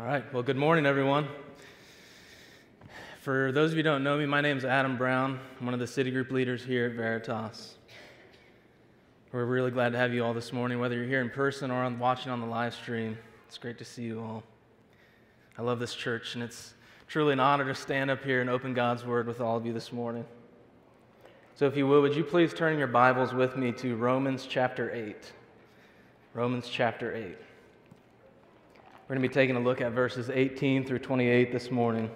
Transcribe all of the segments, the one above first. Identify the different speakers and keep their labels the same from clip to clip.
Speaker 1: All right. Well, good morning, everyone. For those of you who don't know me, my name is Adam Brown. I'm one of the city group leaders here at Veritas. We're really glad to have you all this morning, whether you're here in person or on, watching on the live stream. It's great to see you all. I love this church, and it's truly an honor to stand up here and open God's Word with all of you this morning. So, if you will, would you please turn your Bibles with me to Romans chapter 8? Romans chapter 8. We're going to be taking a look at verses 18 through 28 this morning.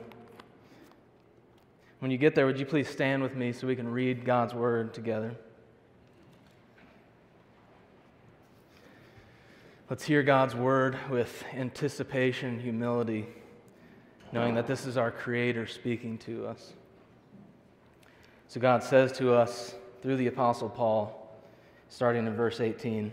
Speaker 1: When you get there, would you please stand with me so we can read God's word together? Let's hear God's word with anticipation and humility, knowing that this is our Creator speaking to us. So God says to us through the Apostle Paul, starting in verse 18.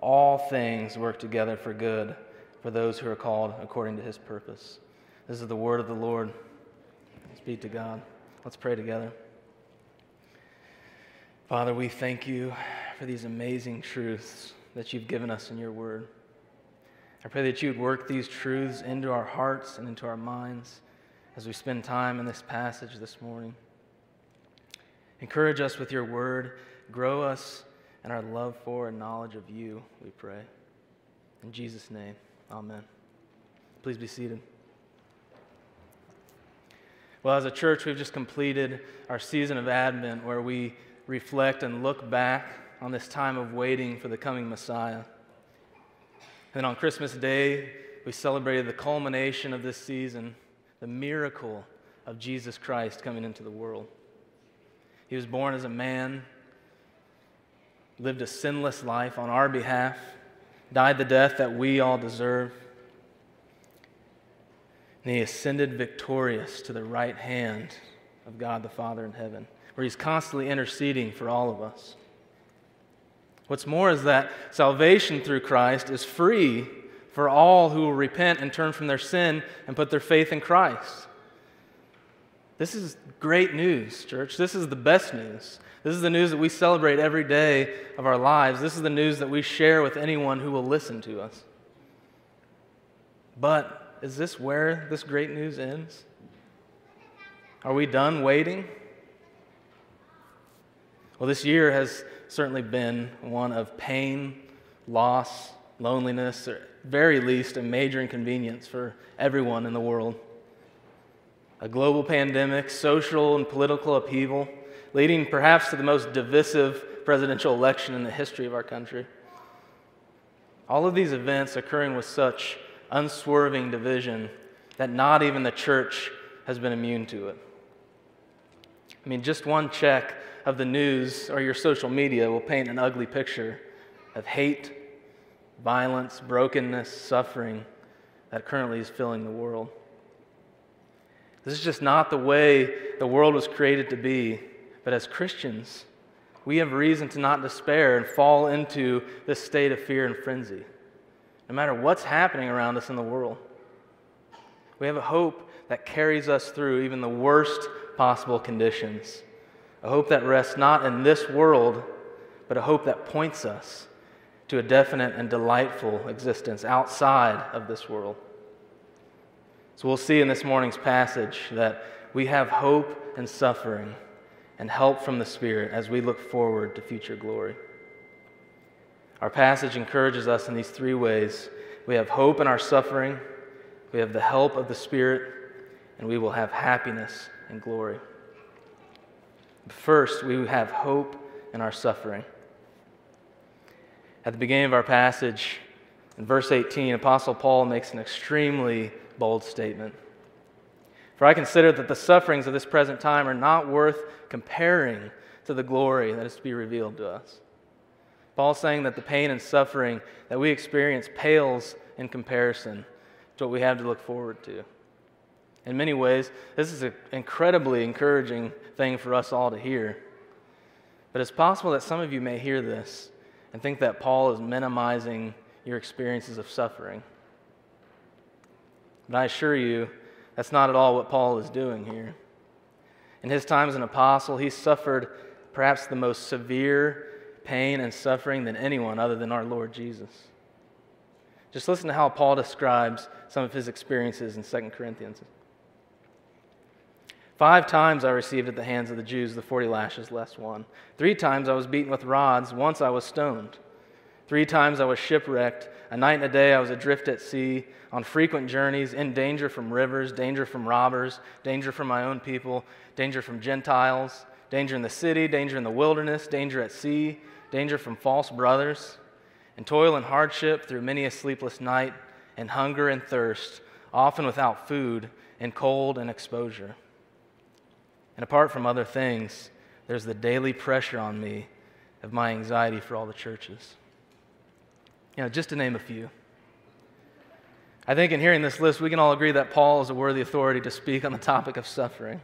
Speaker 1: all things work together for good for those who are called according to his purpose. This is the word of the Lord. Speak to God. Let's pray together. Father, we thank you for these amazing truths that you've given us in your word. I pray that you would work these truths into our hearts and into our minds as we spend time in this passage this morning. Encourage us with your word, grow us and our love for and knowledge of you, we pray. In Jesus' name, amen. Please be seated. Well, as a church, we've just completed our season of Advent where we reflect and look back on this time of waiting for the coming Messiah. And on Christmas Day, we celebrated the culmination of this season, the miracle of Jesus Christ coming into the world. He was born as a man lived a sinless life on our behalf, died the death that we all deserve. And he ascended victorious to the right hand of God the Father in heaven, where he's constantly interceding for all of us. What's more is that salvation through Christ is free for all who will repent and turn from their sin and put their faith in Christ. This is great news, church. This is the best news. This is the news that we celebrate every day of our lives. This is the news that we share with anyone who will listen to us. But is this where this great news ends? Are we done waiting? Well, this year has certainly been one of pain, loss, loneliness, or very least a major inconvenience for everyone in the world. A global pandemic, social and political upheaval leading perhaps to the most divisive presidential election in the history of our country. All of these events occurring with such unswerving division that not even the church has been immune to it. I mean, just one check of the news or your social media will paint an ugly picture of hate, violence, brokenness, suffering that currently is filling the world. This is just not the way the world was created to be. But as Christians, we have reason to not despair and fall into this state of fear and frenzy, no matter what's happening around us in the world. We have a hope that carries us through even the worst possible conditions. A hope that rests not in this world, but a hope that points us to a definite and delightful existence outside of this world. So we'll see in this morning's passage that we have hope and suffering and help from the Spirit as we look forward to future glory. Our passage encourages us in these three ways we have hope in our suffering, we have the help of the Spirit, and we will have happiness and glory. First, we have hope in our suffering. At the beginning of our passage, in verse 18, Apostle Paul makes an extremely bold statement. For I consider that the sufferings of this present time are not worth comparing to the glory that is to be revealed to us. Paul's saying that the pain and suffering that we experience pales in comparison to what we have to look forward to. In many ways, this is an incredibly encouraging thing for us all to hear. But it's possible that some of you may hear this and think that Paul is minimizing your experiences of suffering. But I assure you, that's not at all what Paul is doing here. In his time as an apostle, he suffered perhaps the most severe pain and suffering than anyone other than our Lord Jesus. Just listen to how Paul describes some of his experiences in 2 Corinthians. Five times I received at the hands of the Jews the 40 lashes less one. Three times I was beaten with rods. Once I was stoned. Three times I was shipwrecked. A night and a day I was adrift at sea, on frequent journeys, in danger from rivers, danger from robbers, danger from my own people, danger from Gentiles, danger in the city, danger in the wilderness, danger at sea, danger from false brothers, and toil and hardship through many a sleepless night, and hunger and thirst, often without food, and cold and exposure. And apart from other things, there's the daily pressure on me of my anxiety for all the churches. You know, just to name a few. I think in hearing this list, we can all agree that Paul is a worthy authority to speak on the topic of suffering.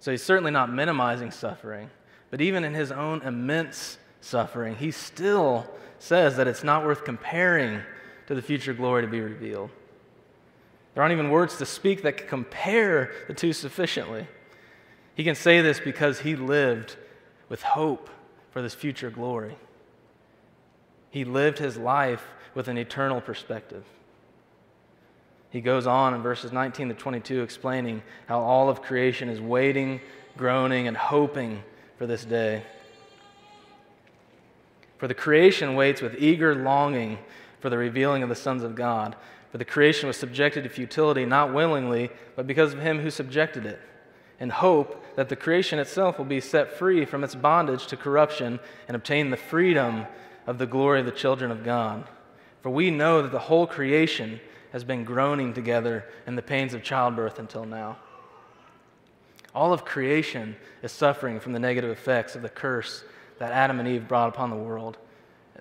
Speaker 1: So he's certainly not minimizing suffering, but even in his own immense suffering, he still says that it's not worth comparing to the future glory to be revealed. There aren't even words to speak that can compare the two sufficiently. He can say this because he lived with hope for this future glory. He lived his life with an eternal perspective. He goes on in verses 19 to 22 explaining how all of creation is waiting, groaning, and hoping for this day. For the creation waits with eager longing for the revealing of the sons of God. For the creation was subjected to futility, not willingly, but because of him who subjected it, in hope that the creation itself will be set free from its bondage to corruption and obtain the freedom of the glory of the children of God. For we know that the whole creation has been groaning together in the pains of childbirth until now. All of creation is suffering from the negative effects of the curse that Adam and Eve brought upon the world,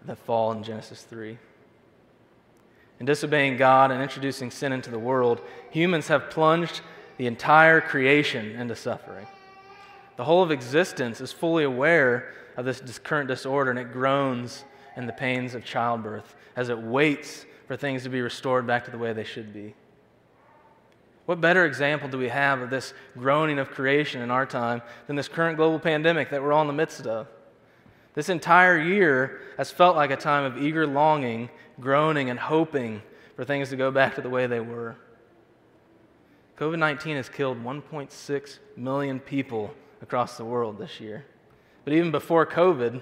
Speaker 1: the fall in Genesis 3. In disobeying God and introducing sin into the world, humans have plunged the entire creation into suffering. The whole of existence is fully aware of this current disorder and it groans in the pains of childbirth as it waits for things to be restored back to the way they should be. What better example do we have of this groaning of creation in our time than this current global pandemic that we're all in the midst of? This entire year has felt like a time of eager longing, groaning, and hoping for things to go back to the way they were. COVID 19 has killed 1.6 million people across the world this year. But even before COVID,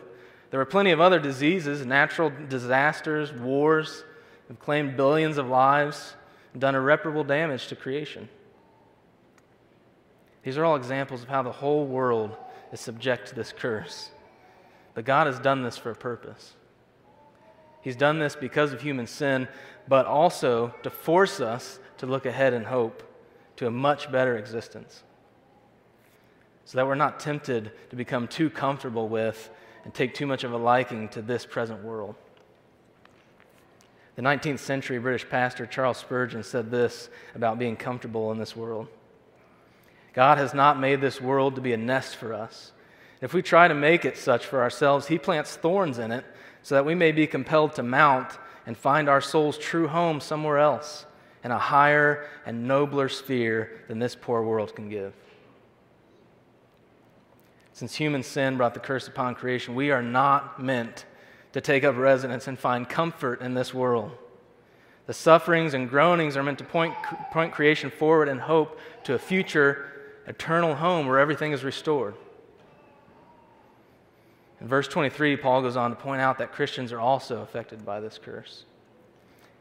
Speaker 1: there were plenty of other diseases, natural disasters, wars have claimed billions of lives and done irreparable damage to creation. These are all examples of how the whole world is subject to this curse. But God has done this for a purpose. He's done this because of human sin, but also to force us to look ahead in hope to a much better existence. So that we're not tempted to become too comfortable with and take too much of a liking to this present world. The 19th century British pastor Charles Spurgeon said this about being comfortable in this world God has not made this world to be a nest for us. If we try to make it such for ourselves, He plants thorns in it so that we may be compelled to mount and find our soul's true home somewhere else in a higher and nobler sphere than this poor world can give. Since human sin brought the curse upon creation, we are not meant to take up residence and find comfort in this world. The sufferings and groanings are meant to point, point creation forward and hope to a future eternal home where everything is restored. In verse 23, Paul goes on to point out that Christians are also affected by this curse.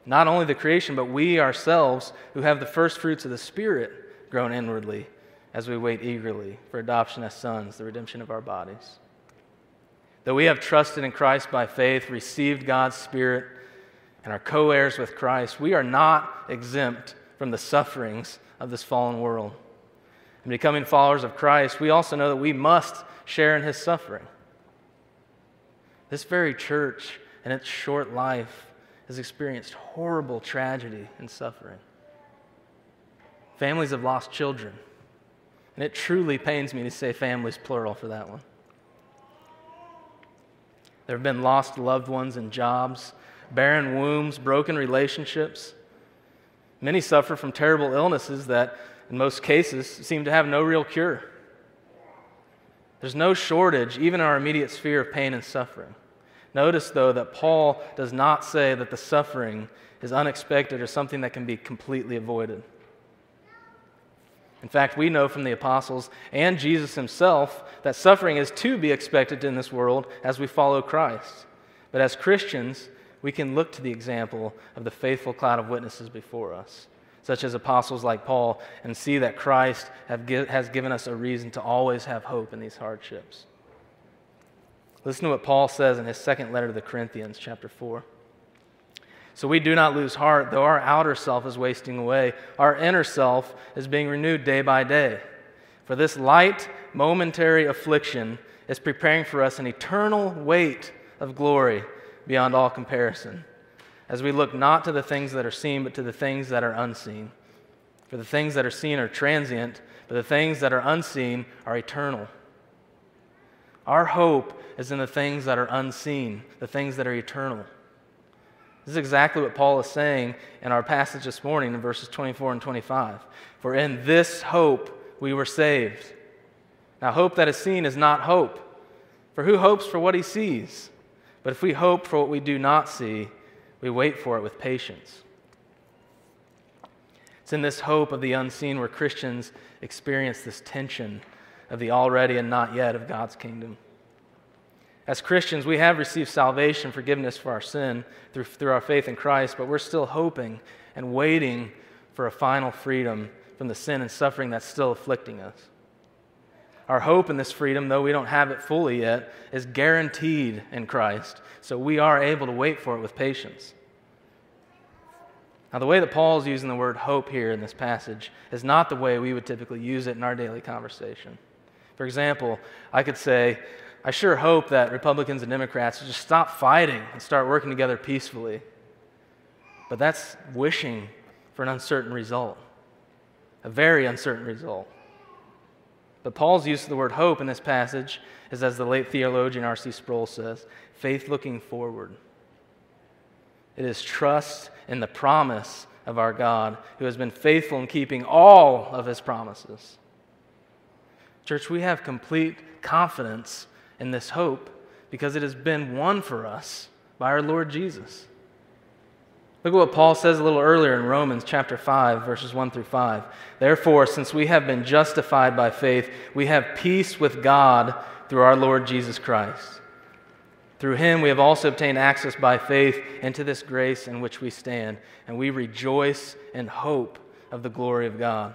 Speaker 1: Not only the creation, but we ourselves who have the first fruits of the Spirit groan inwardly as we wait eagerly for adoption as sons, the redemption of our bodies. Though we have trusted in Christ by faith, received God's Spirit, and are co heirs with Christ, we are not exempt from the sufferings of this fallen world. In becoming followers of Christ, we also know that we must share in his suffering. This very church, in its short life, has experienced horrible tragedy and suffering. Families have lost children. And it truly pains me to say families plural for that one. There have been lost loved ones and jobs, barren wombs, broken relationships. Many suffer from terrible illnesses that, in most cases, seem to have no real cure. There's no shortage, even in our immediate sphere, of pain and suffering. Notice, though, that Paul does not say that the suffering is unexpected or something that can be completely avoided. In fact, we know from the apostles and Jesus himself that suffering is to be expected in this world as we follow Christ. But as Christians, we can look to the example of the faithful cloud of witnesses before us, such as apostles like Paul, and see that Christ has given us a reason to always have hope in these hardships. Listen to what Paul says in his second letter to the Corinthians, chapter 4. So we do not lose heart, though our outer self is wasting away. Our inner self is being renewed day by day. For this light, momentary affliction is preparing for us an eternal weight of glory beyond all comparison, as we look not to the things that are seen, but to the things that are unseen. For the things that are seen are transient, but the things that are unseen are eternal. Our hope is in the things that are unseen, the things that are eternal. This is exactly what Paul is saying in our passage this morning in verses 24 and 25. For in this hope we were saved. Now, hope that is seen is not hope. For who hopes for what he sees? But if we hope for what we do not see, we wait for it with patience. It's in this hope of the unseen where Christians experience this tension of the already and not yet of God's kingdom. As Christians, we have received salvation, forgiveness for our sin through, through our faith in Christ, but we're still hoping and waiting for a final freedom from the sin and suffering that's still afflicting us. Our hope in this freedom, though we don't have it fully yet, is guaranteed in Christ, so we are able to wait for it with patience. Now, the way that Paul is using the word hope here in this passage is not the way we would typically use it in our daily conversation. For example, I could say, I sure hope that Republicans and Democrats just stop fighting and start working together peacefully. But that's wishing for an uncertain result, a very uncertain result. But Paul's use of the word hope in this passage is, as the late theologian R.C. Sproul says, faith looking forward. It is trust in the promise of our God who has been faithful in keeping all of his promises. Church, we have complete confidence in this hope because it has been won for us by our Lord Jesus. Look at what Paul says a little earlier in Romans chapter 5, verses 1 through 5. Therefore, since we have been justified by faith, we have peace with God through our Lord Jesus Christ. Through him we have also obtained access by faith into this grace in which we stand, and we rejoice in hope of the glory of God.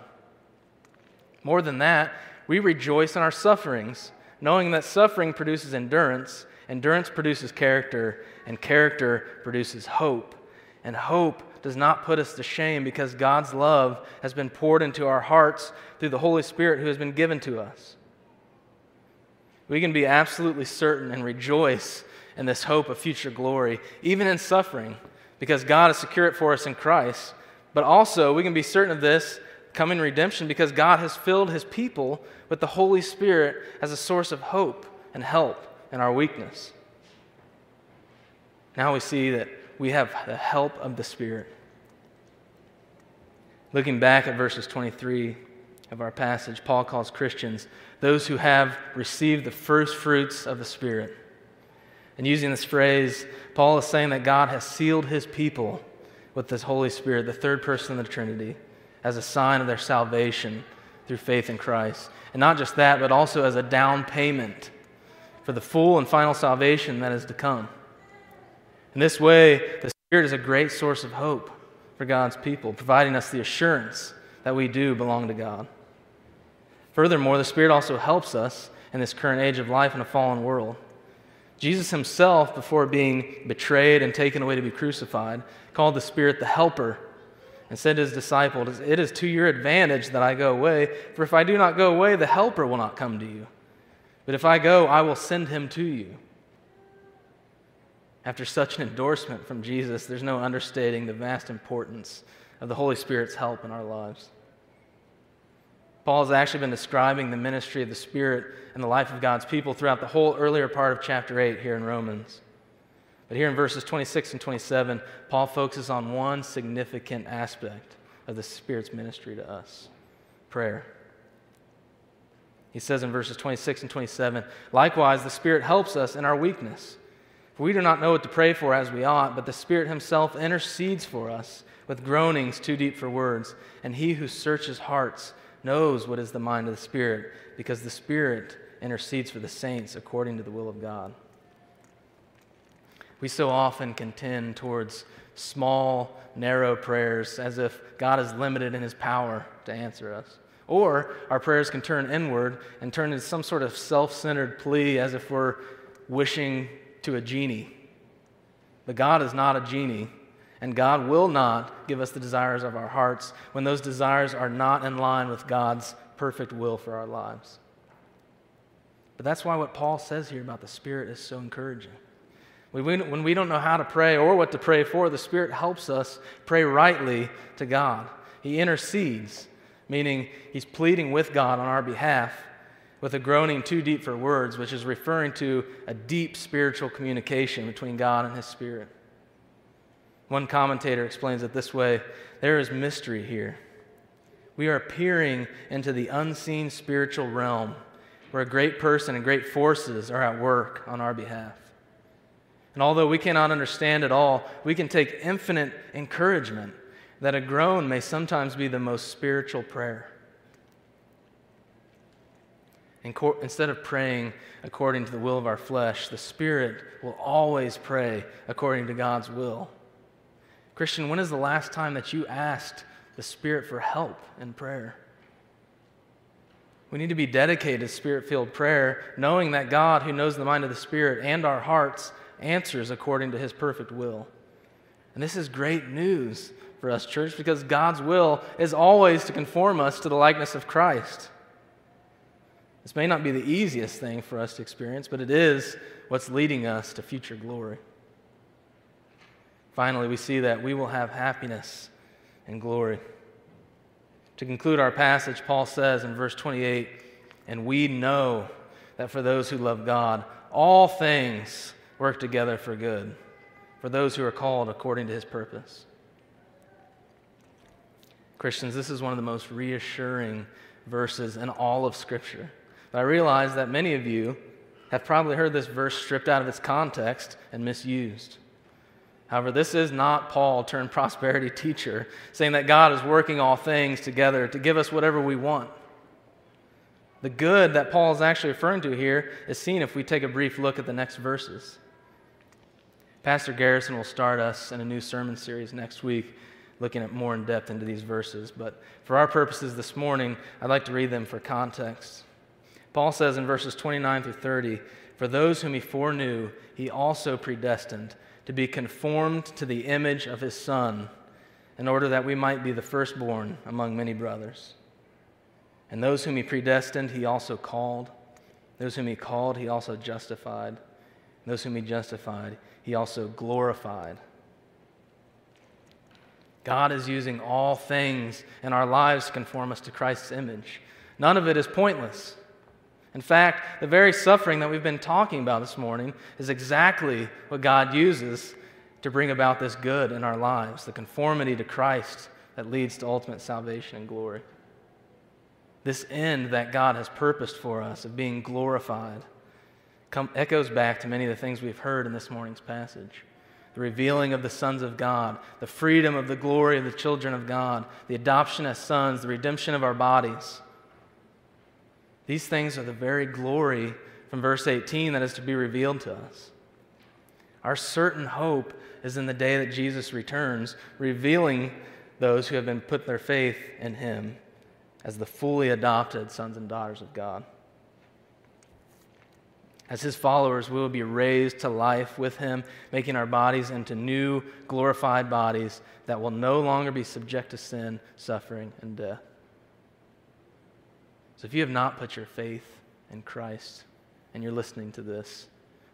Speaker 1: More than that, we rejoice in our sufferings knowing that suffering produces endurance, endurance produces character, and character produces hope. And hope does not put us to shame because God's love has been poured into our hearts through the Holy Spirit who has been given to us. We can be absolutely certain and rejoice in this hope of future glory, even in suffering, because God has secured it for us in Christ. But also, we can be certain of this coming redemption because God has filled his people with the Holy Spirit as a source of hope and help in our weakness. Now we see that we have the help of the Spirit. Looking back at verses 23 of our passage, Paul calls Christians those who have received the first fruits of the Spirit. And using this phrase, Paul is saying that God has sealed his people with this Holy Spirit, the third person of the Trinity, as a sign of their salvation through faith in Christ. And not just that, but also as a down payment for the full and final salvation that is to come. In this way, the Spirit is a great source of hope for God's people, providing us the assurance that we do belong to God. Furthermore, the Spirit also helps us in this current age of life in a fallen world. Jesus himself, before being betrayed and taken away to be crucified, called the Spirit the Helper and said to his disciples, It is to your advantage that I go away, for if I do not go away, the Helper will not come to you. But if I go, I will send him to you. After such an endorsement from Jesus, there's no understating the vast importance of the Holy Spirit's help in our lives. Paul has actually been describing the ministry of the Spirit and the life of God's people throughout the whole earlier part of chapter 8 here in Romans. But here in verses 26 and 27, Paul focuses on one significant aspect of the Spirit's ministry to us prayer. He says in verses 26 and 27 Likewise, the Spirit helps us in our weakness. For we do not know what to pray for as we ought, but the Spirit Himself intercedes for us with groanings too deep for words. And He who searches hearts knows what is the mind of the Spirit, because the Spirit intercedes for the saints according to the will of God. We so often contend towards small, narrow prayers as if God is limited in His power to answer us. Or our prayers can turn inward and turn into some sort of self centered plea as if we're wishing to a genie. But God is not a genie, and God will not give us the desires of our hearts when those desires are not in line with God's perfect will for our lives. But that's why what Paul says here about the Spirit is so encouraging. When we don't know how to pray or what to pray for, the Spirit helps us pray rightly to God. He intercedes, meaning He's pleading with God on our behalf with a groaning too deep for words, which is referring to a deep spiritual communication between God and His Spirit. One commentator explains it this way there is mystery here. We are peering into the unseen spiritual realm where a great person and great forces are at work on our behalf. And although we cannot understand it all, we can take infinite encouragement that a groan may sometimes be the most spiritual prayer. Instead of praying according to the will of our flesh, the Spirit will always pray according to God's will. Christian, when is the last time that you asked the Spirit for help in prayer? We need to be dedicated to spirit filled prayer, knowing that God, who knows the mind of the Spirit and our hearts, answers according to his perfect will. And this is great news for us, church, because God's will is always to conform us to the likeness of Christ. This may not be the easiest thing for us to experience, but it is what's leading us to future glory. Finally, we see that we will have happiness and glory. To conclude our passage, Paul says in verse 28 And we know that for those who love God, all things work together for good, for those who are called according to his purpose. Christians, this is one of the most reassuring verses in all of Scripture. But I realize that many of you have probably heard this verse stripped out of its context and misused. However, this is not Paul turned prosperity teacher saying that God is working all things together to give us whatever we want. The good that Paul is actually referring to here is seen if we take a brief look at the next verses. Pastor Garrison will start us in a new sermon series next week, looking at more in depth into these verses. But for our purposes this morning, I'd like to read them for context. Paul says in verses 29 through 30 For those whom he foreknew, he also predestined to be conformed to the image of his Son, in order that we might be the firstborn among many brothers. And those whom he predestined, he also called. Those whom he called, he also justified. Those whom he justified, he also glorified. God is using all things in our lives to conform us to Christ's image. None of it is pointless. In fact, the very suffering that we've been talking about this morning is exactly what God uses to bring about this good in our lives the conformity to Christ that leads to ultimate salvation and glory. This end that God has purposed for us of being glorified come, echoes back to many of the things we've heard in this morning's passage the revealing of the sons of God, the freedom of the glory of the children of God, the adoption as sons, the redemption of our bodies. These things are the very glory from verse 18 that is to be revealed to us. Our certain hope is in the day that Jesus returns, revealing those who have been put their faith in him as the fully adopted sons and daughters of God. As his followers, we will be raised to life with him, making our bodies into new, glorified bodies that will no longer be subject to sin, suffering, and death. So if you have not put your faith in Christ and you're listening to this,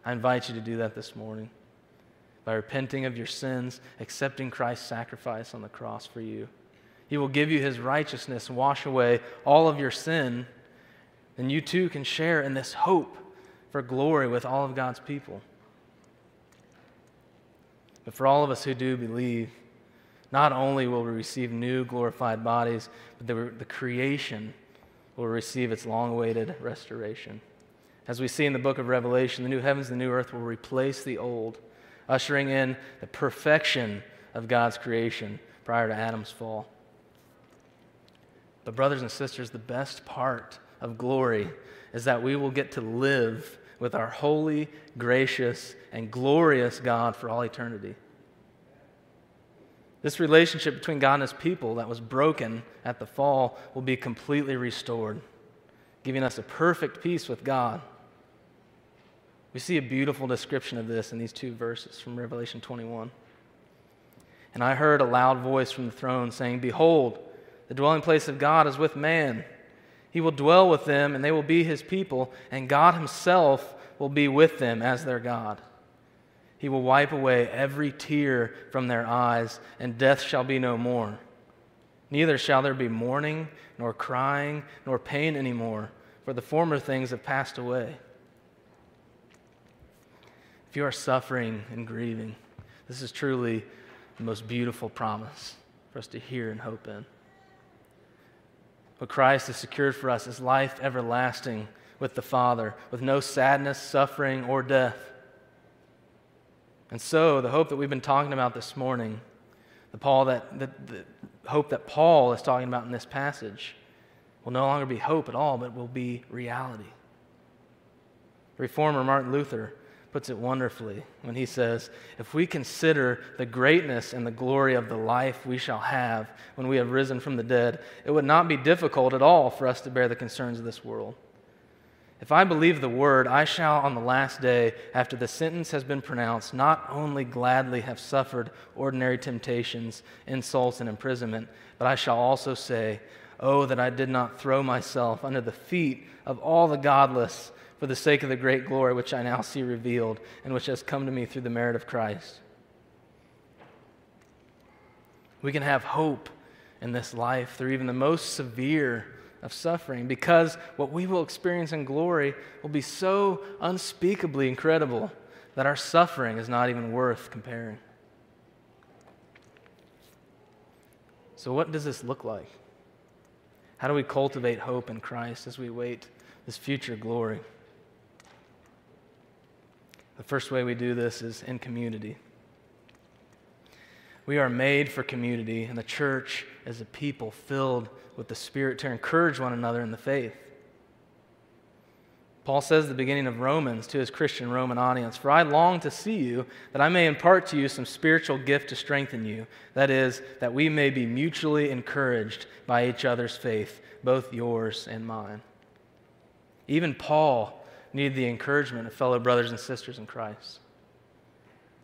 Speaker 1: I invite you to do that this morning by repenting of your sins, accepting Christ's sacrifice on the cross for you. He will give you his righteousness, wash away all of your sin, and you too can share in this hope for glory with all of God's people. But for all of us who do believe, not only will we receive new glorified bodies, but the, the creation will receive its long awaited restoration. As we see in the book of Revelation, the new heavens and the new earth will replace the old, ushering in the perfection of God's creation prior to Adam's fall. But, brothers and sisters, the best part of glory is that we will get to live with our holy, gracious, and glorious God for all eternity. This relationship between God and his people that was broken at the fall will be completely restored, giving us a perfect peace with God. We see a beautiful description of this in these two verses from Revelation 21. And I heard a loud voice from the throne saying, Behold, the dwelling place of God is with man he will dwell with them, and they will be his people, and God himself will be with them as their God. He will wipe away every tear from their eyes, and death shall be no more. Neither shall there be mourning, nor crying, nor pain anymore, for the former things have passed away. If you are suffering and grieving, this is truly the most beautiful promise for us to hear and hope in. What Christ has secured for us is life everlasting with the Father, with no sadness, suffering, or death. And so, the hope that we've been talking about this morning, the, Paul that, the, the hope that Paul is talking about in this passage, will no longer be hope at all, but will be reality. Reformer Martin Luther puts it wonderfully when he says, If we consider the greatness and the glory of the life we shall have when we have risen from the dead, it would not be difficult at all for us to bear the concerns of this world. If I believe the word, I shall on the last day, after the sentence has been pronounced, not only gladly have suffered ordinary temptations, insults, and imprisonment, but I shall also say, Oh, that I did not throw myself under the feet of all the godless for the sake of the great glory which I now see revealed and which has come to me through the merit of Christ. We can have hope in this life through even the most severe of suffering because what we will experience in glory will be so unspeakably incredible that our suffering is not even worth comparing. So, what does this look like? How do we cultivate hope in Christ as we wait this future glory? The first way we do this is in community. We are made for community, and the church is a people filled with the Spirit to encourage one another in the faith. Paul says at the beginning of Romans to his Christian Roman audience, For I long to see you, that I may impart to you some spiritual gift to strengthen you. That is, that we may be mutually encouraged by each other's faith, both yours and mine. Even Paul need the encouragement of fellow brothers and sisters in Christ.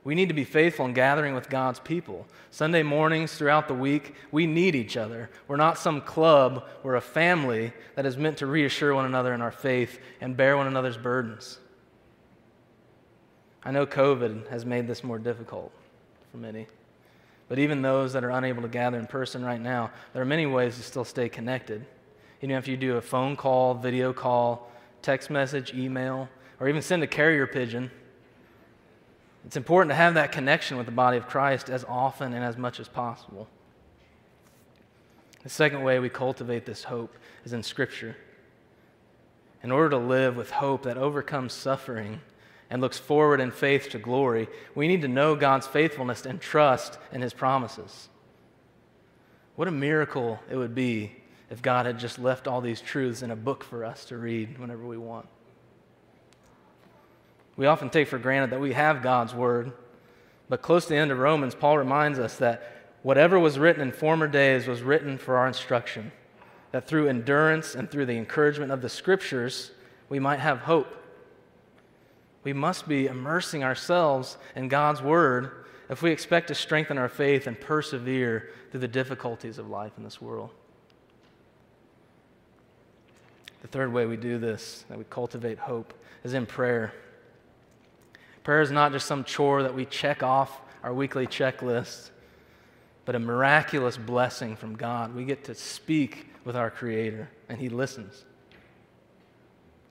Speaker 1: We need to be faithful in gathering with God's people. Sunday mornings throughout the week, we need each other. We're not some club, we're a family that is meant to reassure one another in our faith and bear one another's burdens. I know COVID has made this more difficult for many. But even those that are unable to gather in person right now, there are many ways to still stay connected. You know, if you do a phone call, video call, text message, email, or even send a carrier pigeon. It's important to have that connection with the body of Christ as often and as much as possible. The second way we cultivate this hope is in Scripture. In order to live with hope that overcomes suffering and looks forward in faith to glory, we need to know God's faithfulness and trust in His promises. What a miracle it would be if God had just left all these truths in a book for us to read whenever we want. We often take for granted that we have God's Word, but close to the end of Romans, Paul reminds us that whatever was written in former days was written for our instruction, that through endurance and through the encouragement of the Scriptures, we might have hope. We must be immersing ourselves in God's Word if we expect to strengthen our faith and persevere through the difficulties of life in this world. The third way we do this, that we cultivate hope, is in prayer. Prayer is not just some chore that we check off our weekly checklist, but a miraculous blessing from God. We get to speak with our Creator, and He listens.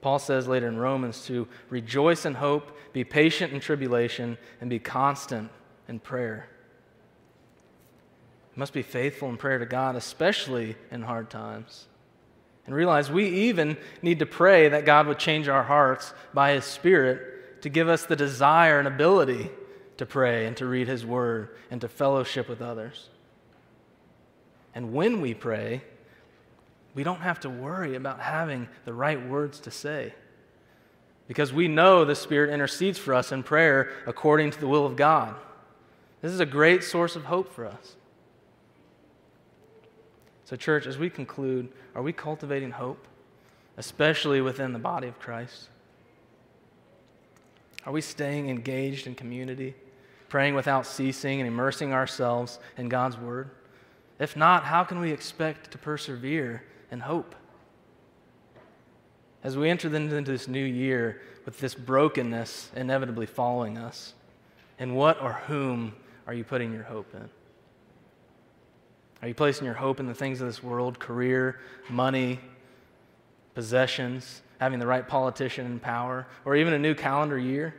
Speaker 1: Paul says later in Romans to rejoice in hope, be patient in tribulation, and be constant in prayer. We must be faithful in prayer to God, especially in hard times. And realize we even need to pray that God would change our hearts by His Spirit to give us the desire and ability to pray and to read His Word and to fellowship with others. And when we pray, we don't have to worry about having the right words to say because we know the Spirit intercedes for us in prayer according to the will of God. This is a great source of hope for us. So, church, as we conclude, are we cultivating hope, especially within the body of Christ? Are we staying engaged in community, praying without ceasing, and immersing ourselves in God's Word? If not, how can we expect to persevere in hope? As we enter into this new year with this brokenness inevitably following us, in what or whom are you putting your hope in? Are you placing your hope in the things of this world career, money, possessions, having the right politician in power, or even a new calendar year?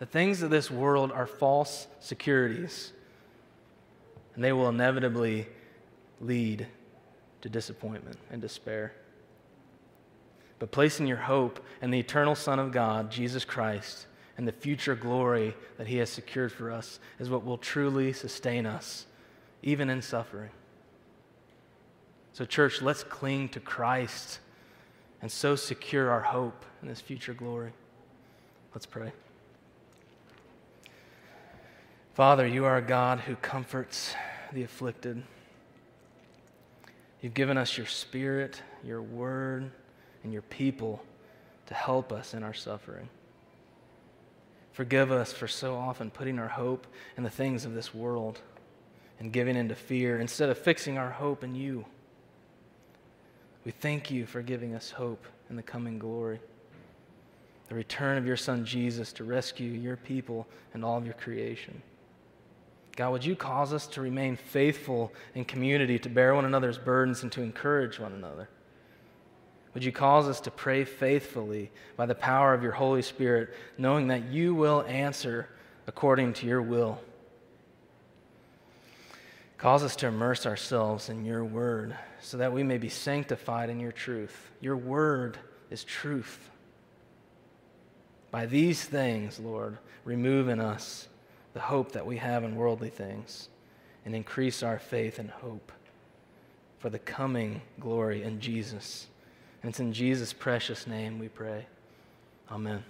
Speaker 1: The things of this world are false securities, and they will inevitably lead to disappointment and despair. But placing your hope in the eternal Son of God, Jesus Christ, and the future glory that He has secured for us is what will truly sustain us even in suffering. So, church, let's cling to Christ and so secure our hope in this future glory. Let's pray. Father, you are a God who comforts the afflicted. You've given us your spirit, your word, and your people to help us in our suffering. Forgive us for so often putting our hope in the things of this world and giving into fear instead of fixing our hope in you. We thank you for giving us hope in the coming glory, the return of your Son Jesus to rescue your people and all of your creation. God, would you cause us to remain faithful in community, to bear one another's burdens, and to encourage one another? Would you cause us to pray faithfully by the power of your Holy Spirit, knowing that you will answer according to your will? Cause us to immerse ourselves in your word so that we may be sanctified in your truth. Your word is truth. By these things, Lord, remove in us the hope that we have in worldly things and increase our faith and hope for the coming glory in Jesus. And it's in Jesus' precious name we pray. Amen.